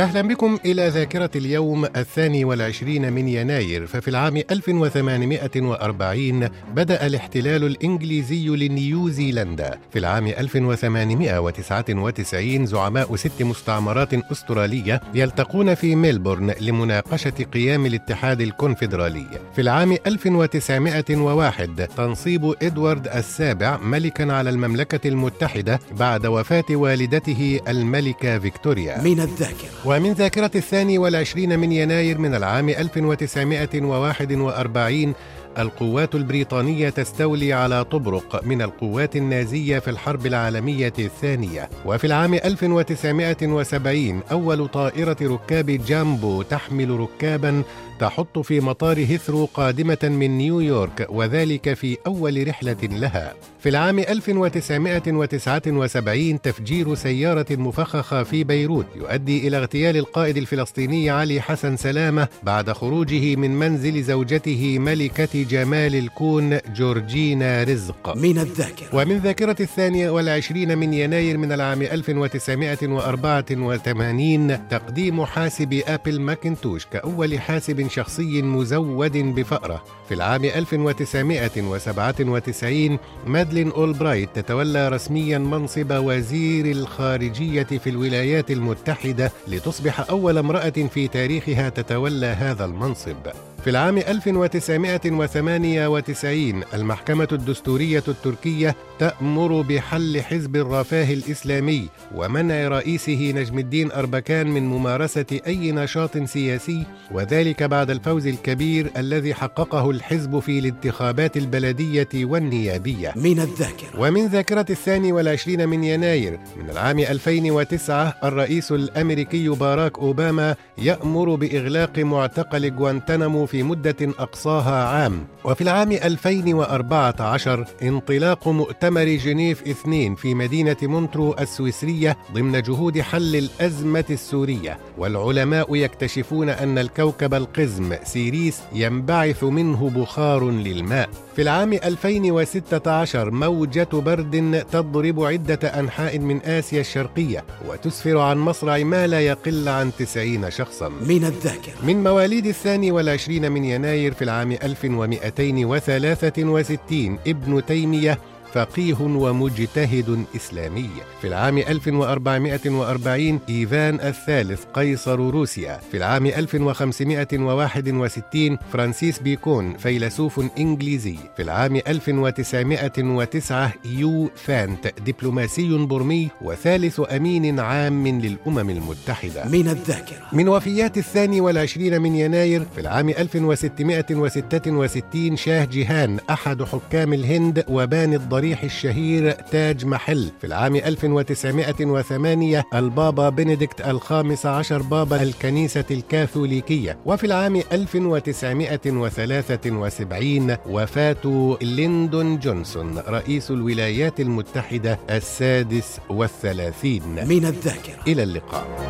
أهلا بكم إلى ذاكرة اليوم الثاني والعشرين من يناير ففي العام 1840 بدأ الاحتلال الإنجليزي لنيوزيلندا. في العام 1899 زعماء ست مستعمرات أسترالية يلتقون في ميلبورن لمناقشة قيام الاتحاد الكونفدرالي. في العام 1901 تنصيب إدوارد السابع ملكا على المملكة المتحدة بعد وفاة والدته الملكة فيكتوريا. من الذاكرة. ومن ذاكرة الثاني والعشرين من يناير من العام 1941 القوات البريطانية تستولي على طبرق من القوات النازية في الحرب العالمية الثانية وفي العام 1970 أول طائرة ركاب جامبو تحمل ركابا تحط في مطار هيثرو قادمة من نيويورك وذلك في أول رحلة لها. في العام 1979 تفجير سيارة مفخخة في بيروت يؤدي إلى اغتيال القائد الفلسطيني علي حسن سلامة بعد خروجه من منزل زوجته ملكة جمال الكون جورجينا رزق. من الذاكرة. ومن ذاكرة الثانية والعشرين من يناير من العام 1984 تقديم حاسب أبل ماكنتوش كأول حاسب شخصي مزود بفأرة. في العام 1997 مادلين أولبرايت تتولى رسميا منصب وزير الخارجية في الولايات المتحدة لتصبح أول امرأة في تاريخها تتولى هذا المنصب. في العام 1998 المحكمة الدستورية التركية تأمر بحل حزب الرفاه الإسلامي ومنع رئيسه نجم الدين أربكان من ممارسة أي نشاط سياسي وذلك بعد الفوز الكبير الذي حققه الحزب في الانتخابات البلدية والنيابية. من الذاكرة. ومن ذاكرة الثاني والعشرين من يناير من العام 2009 الرئيس الأمريكي باراك أوباما يأمر بإغلاق معتقل غوانتنامو في مدة أقصاها عام وفي العام 2014 انطلاق مؤتمر جنيف اثنين في مدينة مونترو السويسرية ضمن جهود حل الأزمة السورية. والعلماء يكتشفون أن الكوكب القزم سيريس ينبعث منه بخار للماء. في العام 2016 موجة برد تضرب عدة أنحاء من آسيا الشرقية وتسفر عن مصرع ما لا يقل عن 90 شخصا. من الذاكرة. من مواليد الثاني والعشرين من يناير في العام 1263 ابن تيمية فقيه ومجتهد إسلامي. في العام 1440 إيفان الثالث قيصر روسيا. في العام 1561 فرانسيس بيكون فيلسوف إنجليزي. في العام 1909 يو فانت دبلوماسي برمي وثالث أمين عام للأمم المتحدة. من الذاكرة. من وفيات الثاني والعشرين من يناير في العام 1666 شاه جيهان أحد حكام الهند وباني الضريح الضريح الشهير تاج محل في العام 1908 البابا بنديكت الخامس عشر بابا الكنيسة الكاثوليكية وفي العام 1973 وفاة ليندون جونسون رئيس الولايات المتحدة السادس والثلاثين. من الذاكرة. إلى اللقاء.